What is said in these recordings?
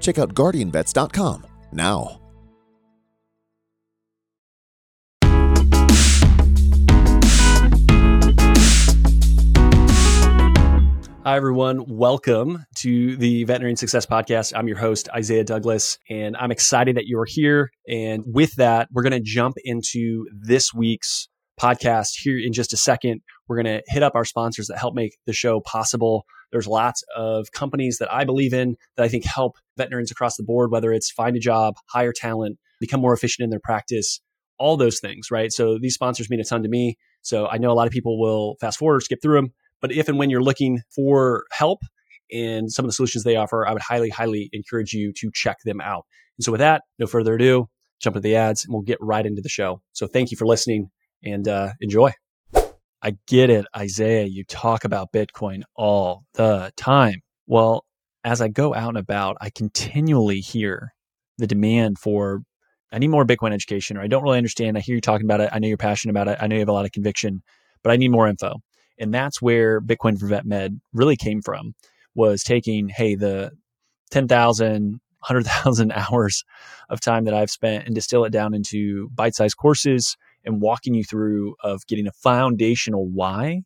Check out guardianvets.com now. Hi, everyone. Welcome to the Veterinary Success Podcast. I'm your host, Isaiah Douglas, and I'm excited that you're here. And with that, we're going to jump into this week's podcast here in just a second. We're going to hit up our sponsors that help make the show possible. There's lots of companies that I believe in that I think help veterans across the board, whether it's find a job, hire talent, become more efficient in their practice, all those things, right? So these sponsors mean a ton to me. So I know a lot of people will fast forward or skip through them. But if and when you're looking for help and some of the solutions they offer, I would highly, highly encourage you to check them out. And so with that, no further ado, jump into the ads and we'll get right into the show. So thank you for listening and uh, enjoy. I get it, Isaiah. You talk about Bitcoin all the time. Well, as I go out and about, I continually hear the demand for I need more Bitcoin education, or I don't really understand. I hear you talking about it. I know you're passionate about it. I know you have a lot of conviction, but I need more info. And that's where Bitcoin for Vet Med really came from was taking, hey, the 10,000, 100,000 hours of time that I've spent and distill it down into bite sized courses and walking you through of getting a foundational why,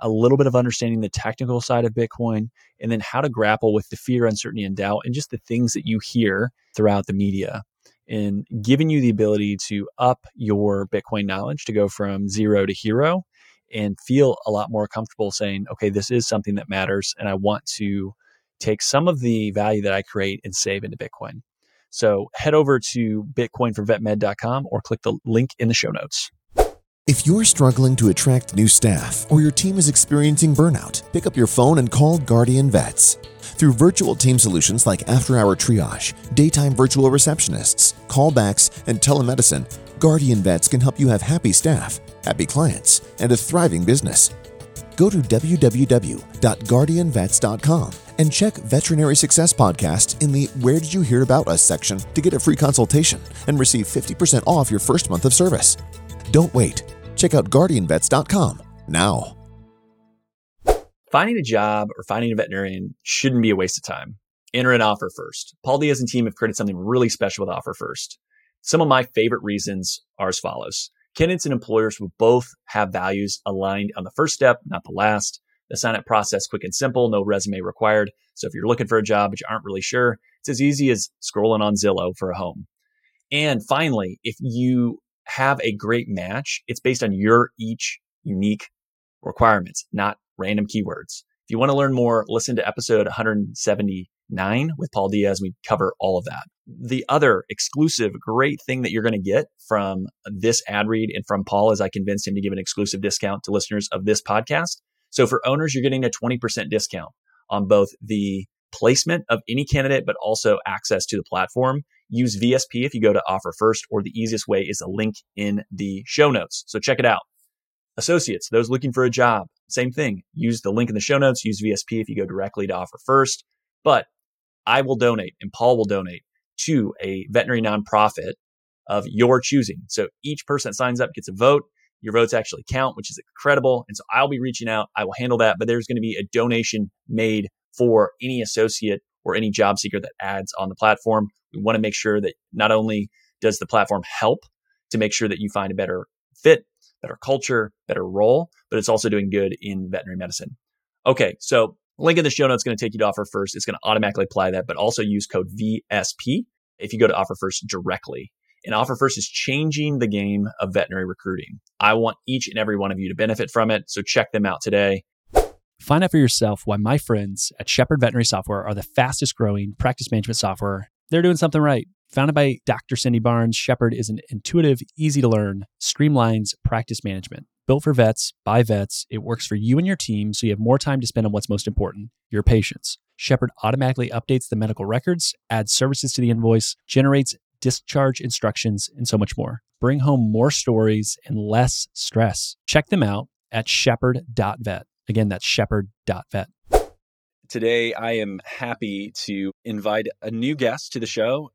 a little bit of understanding the technical side of Bitcoin, and then how to grapple with the fear, uncertainty, and doubt, and just the things that you hear throughout the media. And giving you the ability to up your Bitcoin knowledge to go from zero to hero and feel a lot more comfortable saying, okay, this is something that matters. And I want to take some of the value that I create and save into Bitcoin. So head over to bitcoinforvetmed.com or click the link in the show notes. If you're struggling to attract new staff or your team is experiencing burnout, pick up your phone and call Guardian Vets. Through virtual team solutions like after hour triage, daytime virtual receptionists, callbacks, and telemedicine, Guardian Vets can help you have happy staff, happy clients, and a thriving business. Go to www.guardianvets.com and check Veterinary Success Podcast in the Where Did You Hear About Us section to get a free consultation and receive 50% off your first month of service. Don't wait. Check out guardianvets.com now. Finding a job or finding a veterinarian shouldn't be a waste of time. Enter an offer first. Paul Diaz and team have created something really special with Offer First. Some of my favorite reasons are as follows. Candidates and employers will both have values aligned on the first step, not the last. The sign up process quick and simple, no resume required. So if you're looking for a job but you aren't really sure, it's as easy as scrolling on Zillow for a home. And finally, if you have a great match, it's based on your each unique requirements, not random keywords. If you want to learn more, listen to episode 179 with Paul Diaz. We cover all of that. The other exclusive great thing that you're going to get from this ad read and from Paul is I convinced him to give an exclusive discount to listeners of this podcast. So for owners, you're getting a 20% discount on both the placement of any candidate, but also access to the platform. Use VSP if you go to offer first, or the easiest way is a link in the show notes. So check it out. Associates, those looking for a job, same thing. Use the link in the show notes. Use VSP if you go directly to offer first. But I will donate and Paul will donate to a veterinary nonprofit of your choosing. So each person that signs up gets a vote. Your votes actually count, which is incredible. And so I'll be reaching out. I will handle that, but there's going to be a donation made for any associate or any job seeker that adds on the platform. We want to make sure that not only does the platform help to make sure that you find a better fit, better culture, better role, but it's also doing good in veterinary medicine. Okay, so link in the show notes is going to take you to offer first. It's going to automatically apply that, but also use code VSP if you go to offer first directly. And Offer First is changing the game of veterinary recruiting. I want each and every one of you to benefit from it. So check them out today. Find out for yourself why my friends at Shepherd Veterinary Software are the fastest growing practice management software. They're doing something right. Founded by Dr. Cindy Barnes, Shepherd is an intuitive, easy to learn, streamlines practice management. Built for vets, by vets, it works for you and your team so you have more time to spend on what's most important your patients. Shepherd automatically updates the medical records, adds services to the invoice, generates discharge instructions, and so much more. Bring home more stories and less stress. Check them out at shepherd.vet. Again, that's shepherd.vet. Today, I am happy to invite a new guest to the show,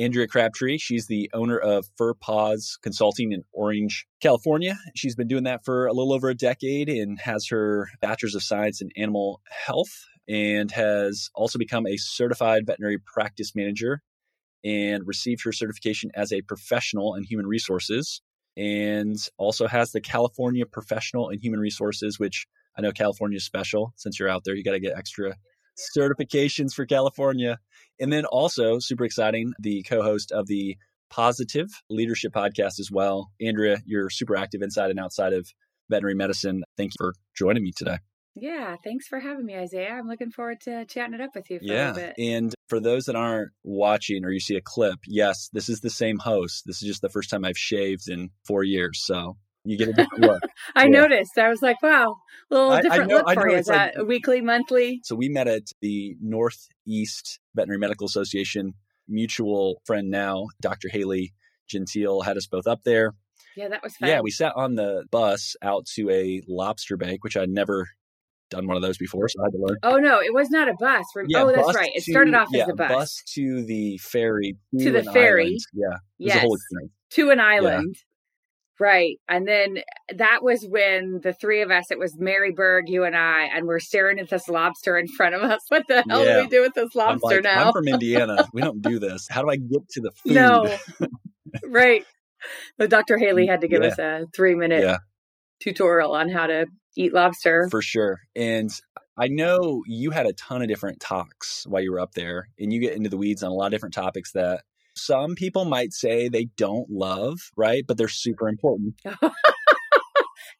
Andrea Crabtree. She's the owner of Fur Paws Consulting in Orange, California. She's been doing that for a little over a decade and has her Bachelor's of Science in Animal Health and has also become a certified veterinary practice manager and received her certification as a professional in human resources and also has the California Professional in Human Resources, which I know California is special. Since you're out there, you got to get extra certifications for California. And then also, super exciting, the co host of the PAWSitive Leadership Podcast as well. Andrea, you're super active inside and outside of veterinary medicine. Thank you for joining me today. Yeah, thanks for having me, Isaiah. I'm looking forward to chatting it up with you for yeah. a little bit. And for those that aren't watching or you see a clip, yes, this is the same host. This is just the first time I've shaved in four years. So you get a different look. I yeah. noticed. I was like, wow, a little different I, I know, look for you. Is that like, weekly, monthly? So we met at the Northeast Veterinary Medical Association. Mutual friend now, Dr. Haley Gentile, had us both up there. Yeah, that was fun. Yeah, we sat on the bus out to a lobster bank, which I'd never done one of those before, so I had to learn. Oh no, it was not a bus. Yeah, oh, that's right. It started off yeah, as a bus. bus to the ferry to, to the ferry. Island. Yeah, yes, to an island. Right. And then that was when the three of us, it was Mary Berg, you and I, and we're staring at this lobster in front of us. What the hell yeah. do we do with this lobster I'm like, now? I'm from Indiana. we don't do this. How do I get to the food? No. right. But Dr. Haley mm, had to give yeah. us a three minute yeah. tutorial on how to eat lobster. For sure. And I know you had a ton of different talks while you were up there, and you get into the weeds on a lot of different topics that some people might say they don't love, right? But they're super important.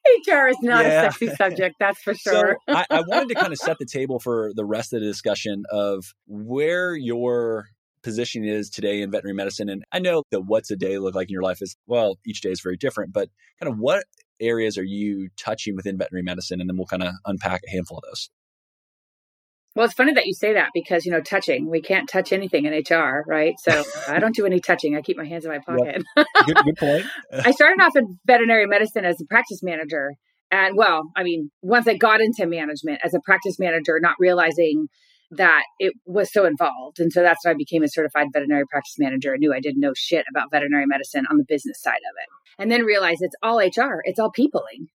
HR is not yeah. a sexy subject, that's for sure. So I, I wanted to kind of set the table for the rest of the discussion of where your position is today in veterinary medicine. And I know that what's a day look like in your life is, well, each day is very different, but kind of what areas are you touching within veterinary medicine? And then we'll kind of unpack a handful of those. Well, it's funny that you say that because, you know, touching, we can't touch anything in HR, right? So I don't do any touching. I keep my hands in my pocket. Yep. Good, good point. I started off in veterinary medicine as a practice manager. And well, I mean, once I got into management as a practice manager, not realizing that it was so involved. And so that's why I became a certified veterinary practice manager. I knew I didn't know shit about veterinary medicine on the business side of it. And then realized it's all HR, it's all peopling.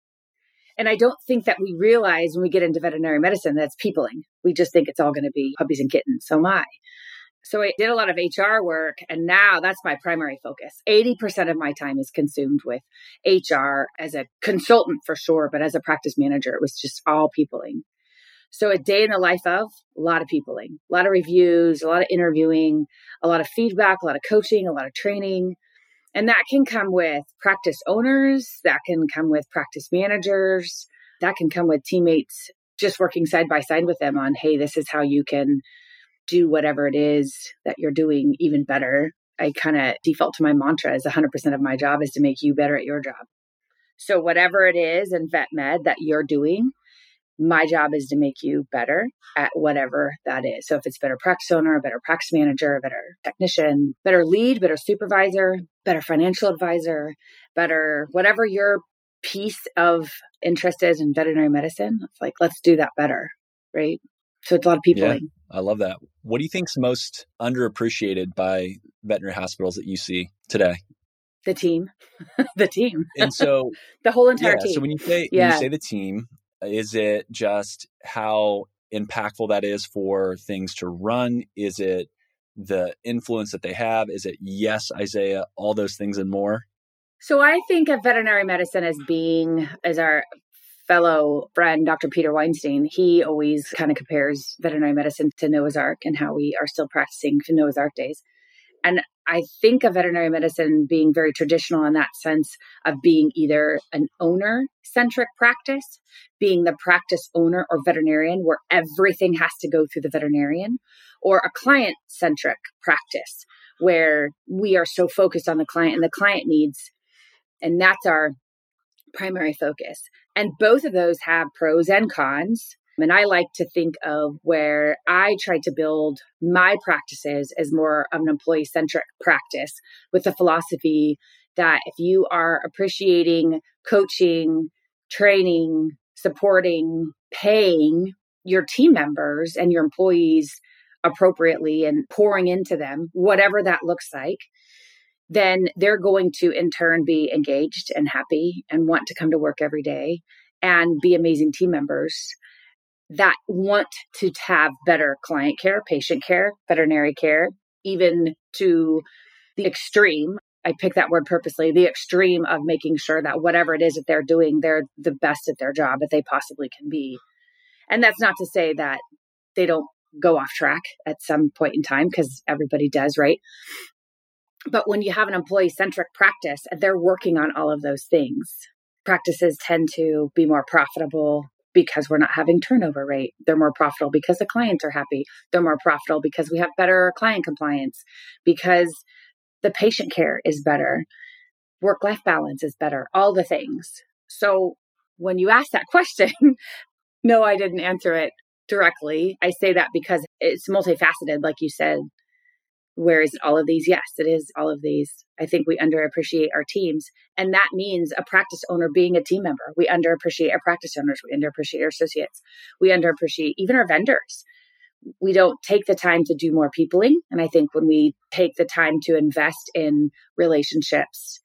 And I don't think that we realize when we get into veterinary medicine that's peopling. We just think it's all going to be puppies and kittens. So my. So I did a lot of HR work and now that's my primary focus. 80% of my time is consumed with HR as a consultant for sure, but as a practice manager, it was just all peopling. So a day in the life of a lot of peopling, a lot of reviews, a lot of interviewing, a lot of feedback, a lot of coaching, a lot of training, and that can come with practice owners, that can come with practice managers, that can come with teammates just working side by side with them on, hey, this is how you can do whatever it is that you're doing even better. I kind of default to my mantra is 100% of my job is to make you better at your job. So, whatever it is in vet med that you're doing, my job is to make you better at whatever that is. So if it's better practice owner, better practice manager, better technician, better lead, better supervisor, better financial advisor, better whatever your piece of interest is in veterinary medicine, it's like let's do that better, right? So it's a lot of people. Yeah, I love that. What do you think's most underappreciated by veterinary hospitals that you see today? The team, the team, and so the whole entire yeah, team. So when you say yeah. when you say the team, is it just how impactful that is for things to run? Is it the influence that they have? Is it yes, Isaiah, all those things and more? So I think of veterinary medicine as being, as our fellow friend, Dr. Peter Weinstein, he always kind of compares veterinary medicine to Noah's Ark and how we are still practicing for Noah's Ark days. And I think of veterinary medicine being very traditional in that sense of being either an owner centric practice, being the practice owner or veterinarian where everything has to go through the veterinarian, or a client centric practice where we are so focused on the client and the client needs. And that's our primary focus. And both of those have pros and cons. And I like to think of where I try to build my practices as more of an employee centric practice with the philosophy that if you are appreciating, coaching, training, supporting, paying your team members and your employees appropriately and pouring into them, whatever that looks like, then they're going to in turn be engaged and happy and want to come to work every day and be amazing team members that want to have better client care, patient care, veterinary care, even to the extreme. I pick that word purposely, the extreme of making sure that whatever it is that they're doing, they're the best at their job that they possibly can be. And that's not to say that they don't go off track at some point in time because everybody does, right? But when you have an employee centric practice, and they're working on all of those things. Practices tend to be more profitable because we're not having turnover rate. They're more profitable because the clients are happy. They're more profitable because we have better client compliance, because the patient care is better, work life balance is better, all the things. So when you ask that question, no, I didn't answer it directly. I say that because it's multifaceted, like you said. Where is it all of these? Yes, it is all of these. I think we underappreciate our teams. And that means a practice owner being a team member. We underappreciate our practice owners. We underappreciate our associates. We underappreciate even our vendors. We don't take the time to do more peopling. And I think when we take the time to invest in relationships,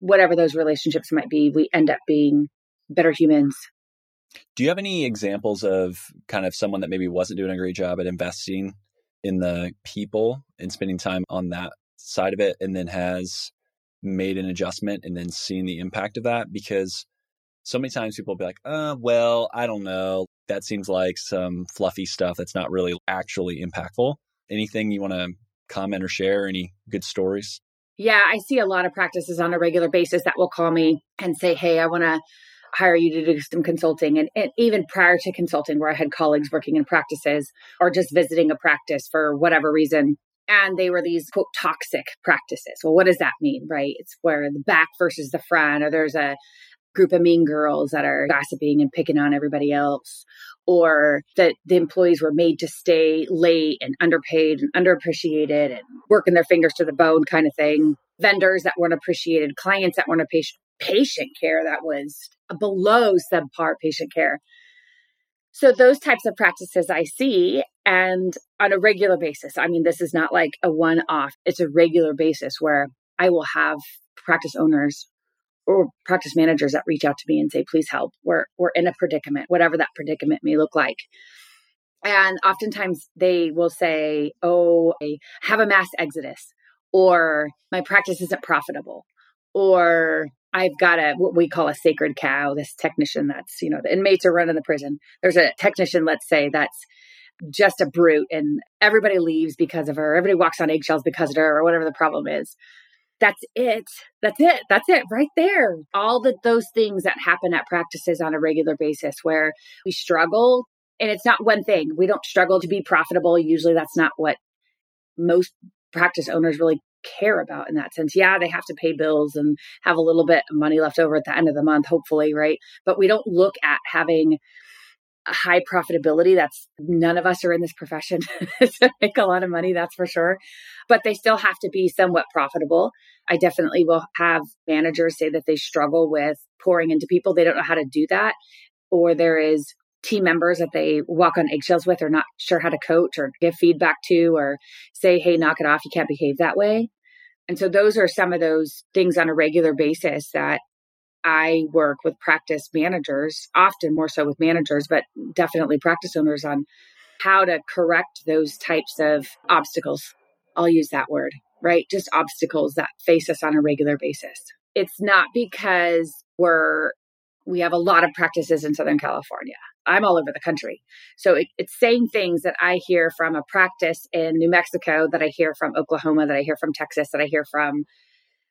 whatever those relationships might be, we end up being better humans. Do you have any examples of kind of someone that maybe wasn't doing a great job at investing in the people and spending time on that side of it and then has made an adjustment and then seen the impact of that because so many times people will be like, uh, well, I don't know. That seems like some fluffy stuff that's not really actually impactful. Anything you want to comment or share? Any good stories? Yeah, I see a lot of practices on a regular basis that will call me and say, hey, I want to hire you to do some consulting. And, and, even prior to consulting, where I had colleagues working in practices or just visiting a practice for whatever reason. And they were these quote toxic practices. Well, what does that mean, right? It's where the back versus the front, or there's a group of mean girls that are gossiping and picking on everybody else, or that the employees were made to stay late and underpaid and underappreciated and working their fingers to the bone kind of thing. Vendors that weren't appreciated, clients that weren't patient, patient care that was below subpar patient care. So those types of practices I see and on a regular basis. I mean, this is not like a one off, it's a regular basis where I will have practice owners or practice managers that reach out to me and say, please help. We're, we're in a predicament, whatever that predicament may look like. And oftentimes they will say, oh, I have a mass exodus, or my practice isn't profitable, or I've got a what we call a sacred cow, this technician that's, you know, the inmates are running the prison. There's a technician, let's say, that's just a brute and everybody leaves because of her. Everybody walks on eggshells because of her or whatever the problem is. That's it. That's it. That's it right there. All the those things that happen at practices on a regular basis where we struggle and it's not one thing. We don't struggle to be profitable. Usually that's not what most practice owners really care about in that sense. Yeah, they have to pay bills and have a little bit of money left over at the end of the month, hopefully, right? But we don't look at having a high profitability. That's none of us are in this profession to make a lot of money, that's for sure. But they still have to be somewhat profitable. I definitely will have managers say that they struggle with pouring into people. They don't know how to do that. Or there is team members that they walk on eggshells with or not sure how to coach or give feedback to or say, hey, knock it off. You can't behave that way. And so those are some of those things on a regular basis that I work with practice managers, often more so with managers, but definitely practice owners on how to correct those types of obstacles. I'll use that word, right? Just obstacles that face us on a regular basis. It's not because we're we have a lot of practices in Southern California. I'm all over the country. So it, it's saying things that I hear from a practice in New Mexico, that I hear from Oklahoma, that I hear from Texas, that I hear from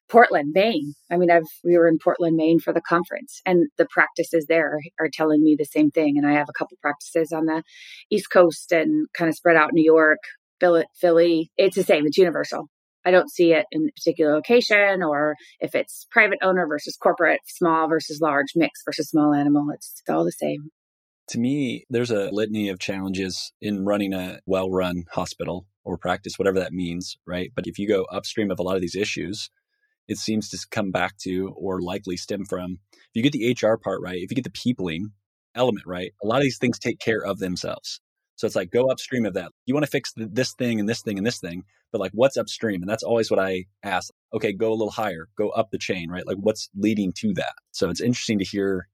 Portland, Maine. I mean, I've we were in Portland, Maine for the conference, and the practices there are, are telling me the same thing. And I have a couple practices on the East Coast and kind of spread out New York, Philly. It's the same. It's universal. I don't see it in a particular location or if it's private owner versus corporate, small versus large, mixed versus small animal. It's all the same. To me, there's a litany of challenges in running a well run hospital or practice, whatever that means, right? But if you go upstream of a lot of these issues, it seems to come back to or likely stem from if you get the HR part right, if you get the peopling element right, a lot of these things take care of themselves. So it's like go upstream of that. You want to fix this thing and this thing and this thing, but like what's upstream? And that's always what I ask. Okay, go a little higher, go up the chain, right? Like what's leading to that? So it's interesting to hear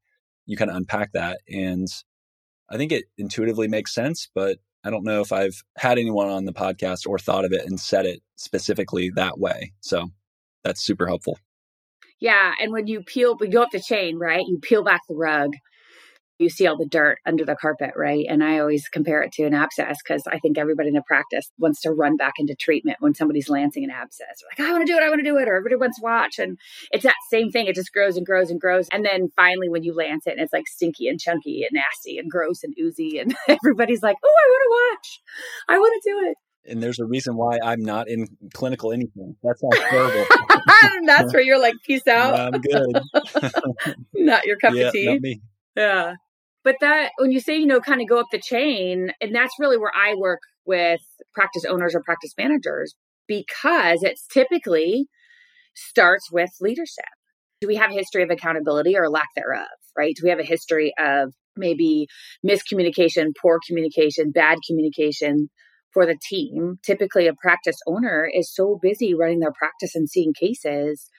you kind of unpack that. And I think it intuitively makes sense, but I don't know if I've had anyone on the podcast or thought of it and said it specifically that way. So that's super helpful. Yeah. And when you peel, we go up the chain, right? You peel back the rug you see all the dirt under the carpet, right? And I always compare it to an abscess because I think everybody in the practice wants to run back into treatment when somebody's lancing an abscess. Like, I want to do it, I want to do it, or everybody wants to watch. And it's that same thing. It just grows and grows and grows. And then finally, when you lance it, and it's like stinky and chunky and nasty and gross and oozy, and everybody's like, oh, I want to watch. I want to do it. And there's a reason why I'm not in clinical anything. That sounds terrible. That's where you're like, peace out. No, I'm good. not your cup yeah, of tea. Not me. Yeah. But that, when you say, you know, kind of go up the chain, and that's really where I work with practice owners or practice managers because it's typically starts with leadership. Do we have a history of accountability or lack thereof, right? Do we have a history of maybe miscommunication, poor communication, bad communication for the team? Typically, a practice owner is so busy running their practice and seeing cases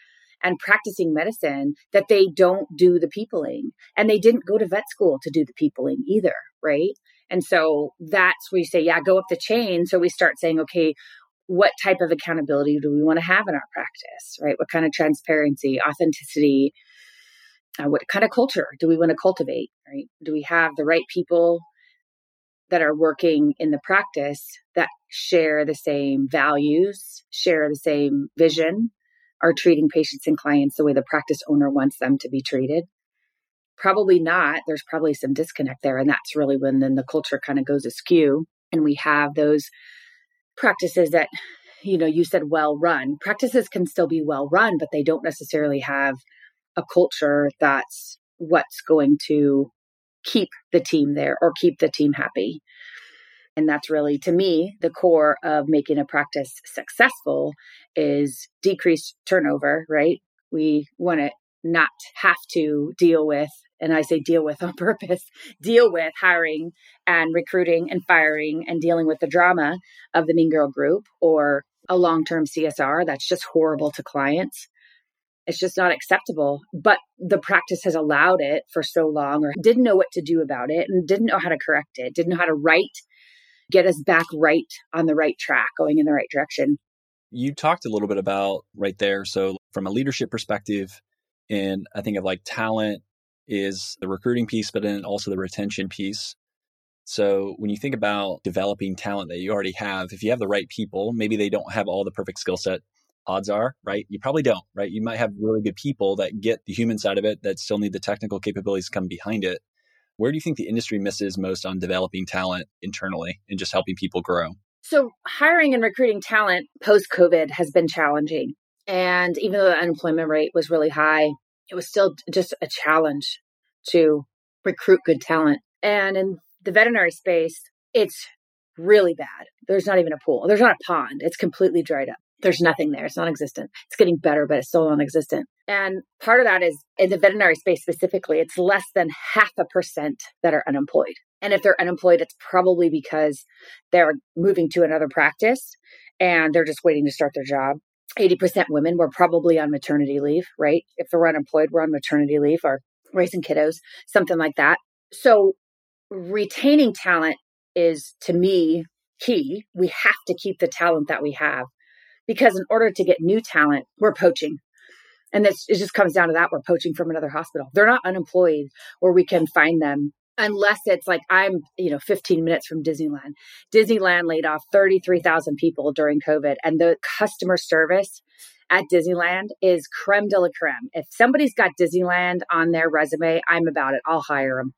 and practicing medicine that they don't do the peopling. And they didn't go to vet school to do the peopling either, right? And so that's where you say, yeah, go up the chain. So we start saying, okay, what type of accountability do we want to have in our practice, right? What kind of transparency, authenticity, uh, what kind of culture do we want to cultivate, right? Do we have the right people that are working in the practice that share the same values, share the same vision, are treating patients and clients the way the practice owner wants them to be treated? Probably not. There's probably some disconnect there. And that's really when then the culture kind of goes askew. And we have those practices that, you know, you said well run. Practices can still be well run, but they don't necessarily have a culture that's what's going to keep the team there or keep the team happy. And that's really, to me, the core of making a practice successful is decreased turnover, right? We want to not have to deal with, and I say deal with on purpose, deal with hiring and recruiting and firing and dealing with the drama of the Mean Girl group or a long term CSR that's just horrible to clients. It's just not acceptable. But the practice has allowed it for so long or didn't know what to do about it and didn't know how to correct it, didn't know how to write get us back right on the right track, going in the right direction. You talked a little bit about right there. So, from a leadership perspective, and I think of like talent is the recruiting piece, but then also the retention piece. So, when you think about developing talent that you already have, if you have the right people, maybe they don't have all the perfect skill set. Odds are, right? You probably don't, right? You might have really good people that get the human side of it that still need the technical capabilities come behind it. Where do you think the industry misses most on developing talent internally and just helping people grow? So, hiring and recruiting talent post COVID has been challenging. And even though the unemployment rate was really high, it was still just a challenge to recruit good talent. And in the veterinary space, it's really bad. There's not even a pool, there's not a pond, it's completely dried up. There's nothing there. It's non existent. It's getting better, but it's still non existent. And part of that is in the veterinary space specifically, it's less than half a percent that are unemployed. And if they're unemployed, it's probably because they're moving to another practice and they're just waiting to start their job. 80% women were probably on maternity leave, right? If they're unemployed, we're on maternity leave or raising kiddos, something like that. So retaining talent is to me key. We have to keep the talent that we have because in order to get new talent, we're poaching. And this it just comes down to that we're poaching from another hospital. They're not unemployed where we can find them unless it's like I'm, you know, 15 minutes from Disneyland. Disneyland laid off 33,000 people during COVID and the customer service at Disneyland is creme de la creme. If somebody's got Disneyland on their resume, I'm about it. I'll hire them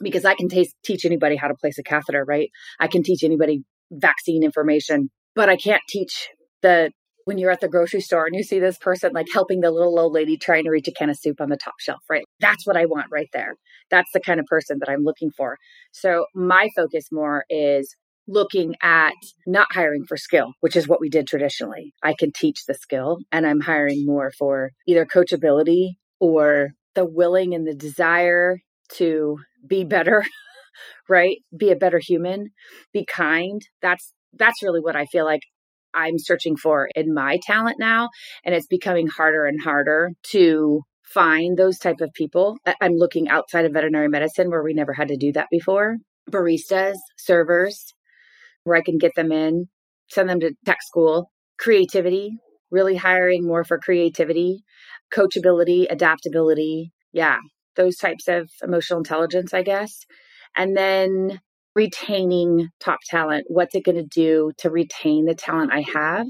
because I can t- teach anybody how to place a catheter, right? I can teach anybody vaccine information, but I can't teach the when you're at the grocery store and you see this person like helping the little old lady trying to reach a can of soup on the top shelf, right? That's what I want right there. That's the kind of person that I'm looking for. So my focus more is looking at not hiring for skill, which is what we did traditionally. I can teach the skill and I'm hiring more for either coachability or the willing and the desire to be better, right? Be a better human, be kind. That's that's really what I feel like I'm searching for in my talent now and it's becoming harder and harder to find those type of people. I'm looking outside of veterinary medicine where we never had to do that before. Baristas, servers, where I can get them in, send them to tech school, creativity, really hiring more for creativity, coachability, adaptability. Yeah, those types of emotional intelligence, I guess. And then retaining top talent. What's it going to do to retain the talent I have?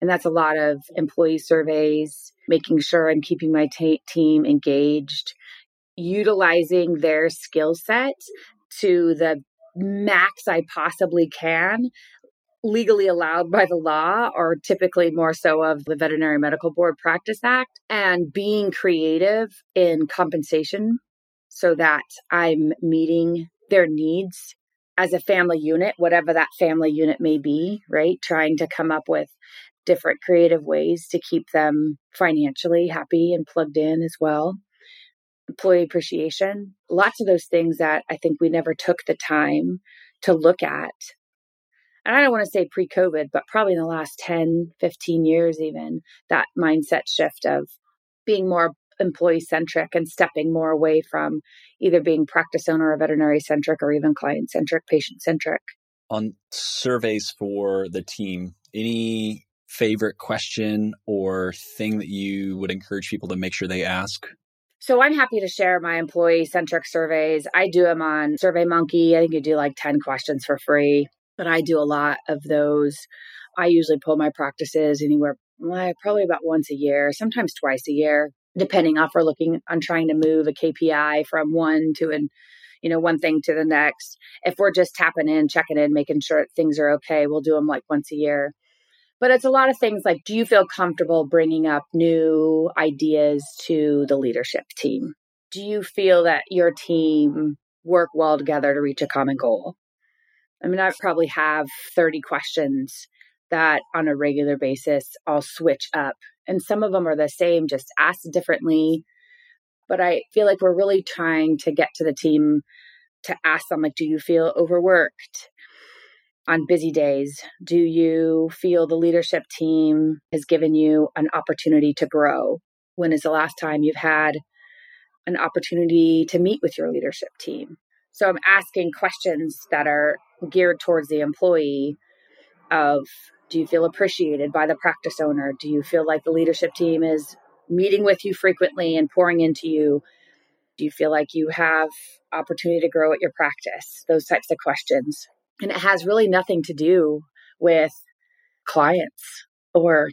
And that's a lot of employee surveys, making sure I'm keeping my t- team engaged, utilizing their skill set to the max I possibly can, legally allowed by the law, or typically more so of the Veterinary Medical Board Practice Act, and being creative in compensation so that I'm meeting their needs as a family unit, whatever that family unit may be, right? Trying to come up with different creative ways to keep them financially happy and plugged in as well employee appreciation, lots of those things that I think we never took the time to look at. And I don't want to say pre COVID, but probably in the last 10, 15 years, even that mindset shift of being more employee centric and stepping more away from either being practice owner or veterinary centric or even client centric, patient centric. On surveys for the team, any favorite question or thing that you would encourage people to make sure they ask so I'm happy to share my employee centric surveys. I do them on SurveyMonkey. I think you do like 10 questions for free, but I do a lot of those. I usually poll my practices anywhere, well, probably about once a year, sometimes twice a year, depending off we're looking on trying to move a KPI from one to an you know, one thing to the next. If we're just tapping in, checking in, making sure things are okay, we'll do them like once a year. But it's a lot of things like do you feel comfortable bringing up new ideas to the leadership team? Do you feel that your team work well together to reach a common goal? I mean, I probably have 30 questions that on a regular basis I'll switch up. And some of them are the same, just asked differently. But I feel like we're really trying to get to the team to ask them, like, do you feel overworked? on busy days? Do you feel the leadership team has given you an opportunity to grow? When is the last time you've had an opportunity to meet with your leadership team? So I'm asking questions that are geared towards the employee of do you feel appreciated by the practice owner? Do you feel like the leadership team is meeting with you frequently and pouring into you? Do you feel like you have opportunity to grow at your practice? Those types of questions. And it has really nothing to do with clients or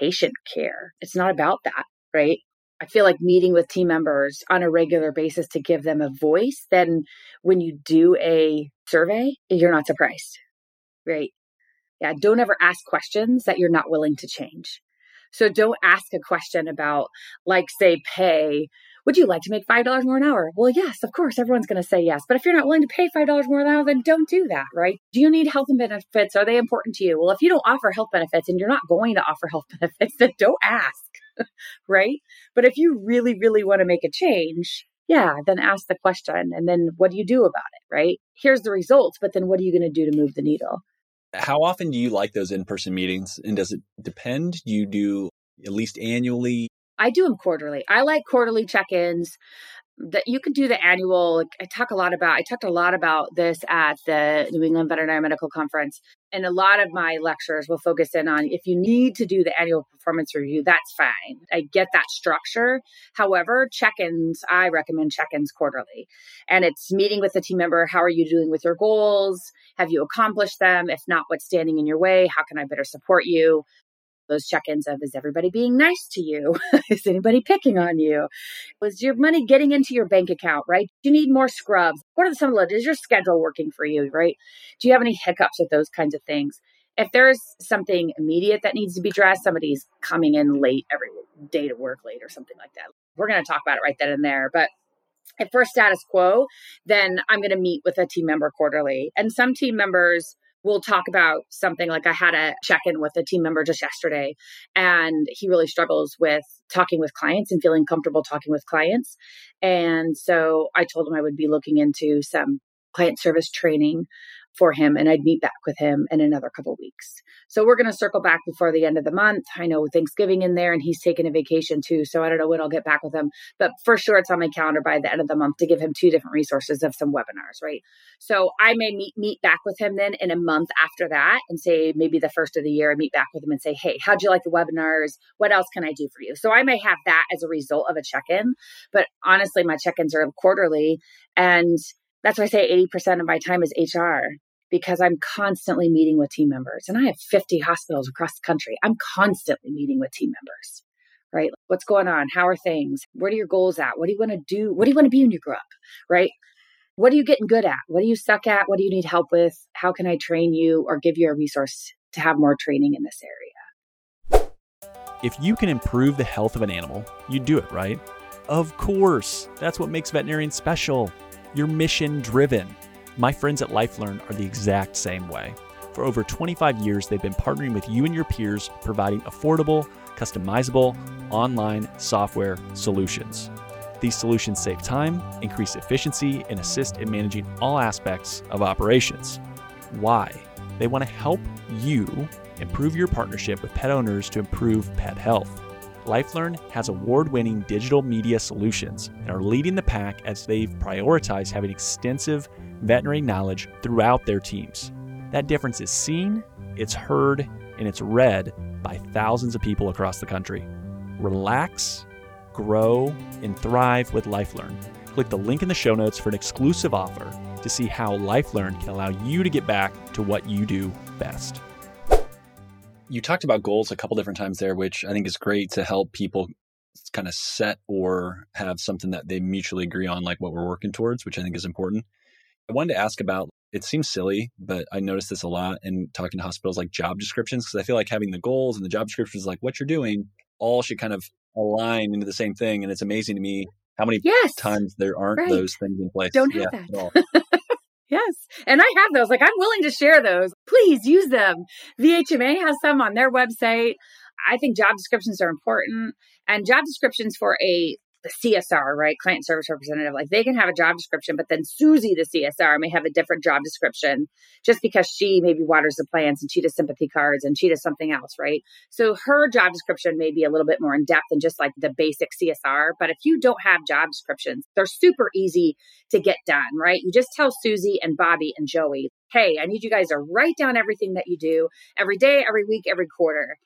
patient care. It's not about that, right? I feel like meeting with team members on a regular basis to give them a voice, then when you do a survey, you're not surprised, right? Yeah, don't ever ask questions that you're not willing to change. So don't ask a question about, like, say, pay would you like to make $5 more an hour? Well, yes, of course, everyone's going to say yes. But if you're not willing to pay $5 more an hour, then don't do that, right? Do you need health and benefits? Are they important to you? Well, if you don't offer health benefits and you're not going to offer health benefits, then don't ask, right? But if you really, really want to make a change, yeah, then ask the question. And then what do you do about it, right? Here's the results, but then what are you going to do to move the needle? How often do you like those in person meetings? And does it depend? You do at least annually? I do them quarterly. I like quarterly check-ins. That you can do the annual. Like I talk a lot about. I talked a lot about this at the New England Veterinary Medical Conference, and a lot of my lectures will focus in on if you need to do the annual performance review, that's fine. I get that structure. However, check-ins, I recommend check-ins quarterly, and it's meeting with the team member. How are you doing with your goals? Have you accomplished them? If not, what's standing in your way? How can I better support you? Those check-ins of is everybody being nice to you is anybody picking on you was your money getting into your bank account right do you need more scrubs what are the some of the is your schedule working for you right do you have any hiccups with those kinds of things if there's something immediate that needs to be addressed, somebody's coming in late every day to work late or something like that. We're going to talk about it right then and there. But if we're status quo, then I'm going to meet with a team member quarterly. And some team members will talk about something like I had a check in with a team member just yesterday, and he really struggles with talking with clients and feeling comfortable talking with clients. And so I told him I would be looking into some client service training for him and I'd meet back with him in another couple weeks. So we're going to circle back before the end of the month. I know Thanksgiving in there and he's taking a vacation too. So I don't know when I'll get back with him, but for sure it's on my calendar by the end of the month to give him two different resources of some webinars, right? So I may meet, meet back with him then in a month after that and say maybe the first of the year I meet back with him and say, Hey, how'd you like the webinars? What else can I do for you? So I may have that as a result of a check-in, but honestly, my check-ins are quarterly and that's why I say 80% of my time is HR because I'm constantly meeting with team members and I have 50 hospitals across the country. I'm constantly meeting with team members, right? What's going on? How are things? What are your goals at? What do you want to do? What do you want to be when you grow up, right? What are you getting good at? What do you suck at? What do you need help with? How can I train you or give you a resource to have more training in this area? If you can improve the health of an animal, you do it, right? Of course. That's what makes veterinarians special. You're mission driven. My friends at LifeLearn are the exact same way. For over 25 years, they've been partnering with you and your peers, providing affordable, customizable, online software solutions. These solutions save time, increase efficiency, and assist in managing all aspects of operations. Why? They want to help you improve your partnership with pet owners to improve pet health. LifeLearn has award winning digital media solutions and are leading the pack as they've prioritized having extensive veterinary knowledge throughout their teams. That difference is seen, it's heard, and it's read by thousands of people across the country. Relax, grow, and thrive with LifeLearn. Click the link in the show notes for an exclusive offer to see how LifeLearn can allow you to get back to what you do best you talked about goals a couple different times there, which I think is great to help people kind of set or have something that they mutually agree on, like what we're working towards, which I think is important. I wanted to ask about it seems silly, but I noticed this a lot in talking to hospitals like job descriptions because I feel like having the goals and the job descriptions, like what you're doing, all should kind of align into the same thing. And it's amazing to me how many yes, times there aren't right. those things in place. Don't have yeah, that. Yes. And I have those. Like, I'm willing to share those. Please use them. VHMA has some on their website. I think job descriptions are important and job descriptions for a the CSR, right? Client service representative, like they can have a job description, but then Susie, the CSR, may have a different job description just because she maybe waters the plants and she does sympathy cards and she does something else, right? So her job description may be a little bit more in depth than just like the basic CSR. But if you don't have job descriptions, they're super easy to get done, right? You just tell Susie and Bobby and Joey, hey, I need you guys to write down everything that you do every day, every week, every quarter.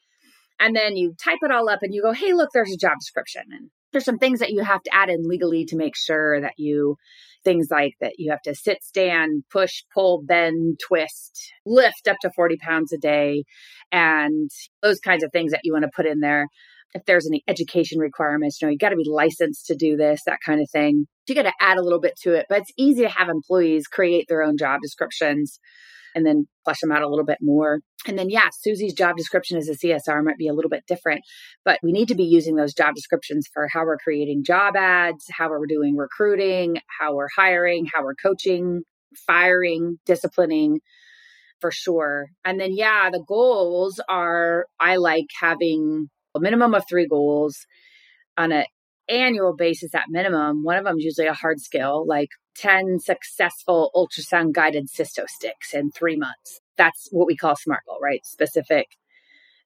And then you type it all up and you go, hey, look, there's a job description. And there's some things that you have to add in legally to make sure that you things like that you have to sit stand push pull bend twist lift up to 40 pounds a day and those kinds of things that you want to put in there. If there's any education requirements you know you got to be licensed to do this that kind of thing. You got to add a little bit to it but it's easy to have employees create their own job descriptions and then flesh them out a little bit more. And then, yeah, Susie's job description as a CSR might be a little bit different, but we need to be using those job descriptions for how we're creating job ads, how we're doing recruiting, how we're hiring, how we're coaching, firing, disciplining for sure. And then, yeah, the goals are I like having a minimum of three goals on an annual basis at minimum. One of them is usually a hard skill, like 10 successful ultrasound guided cysto sticks in three months. That's what we call SMART goal, right? Specific,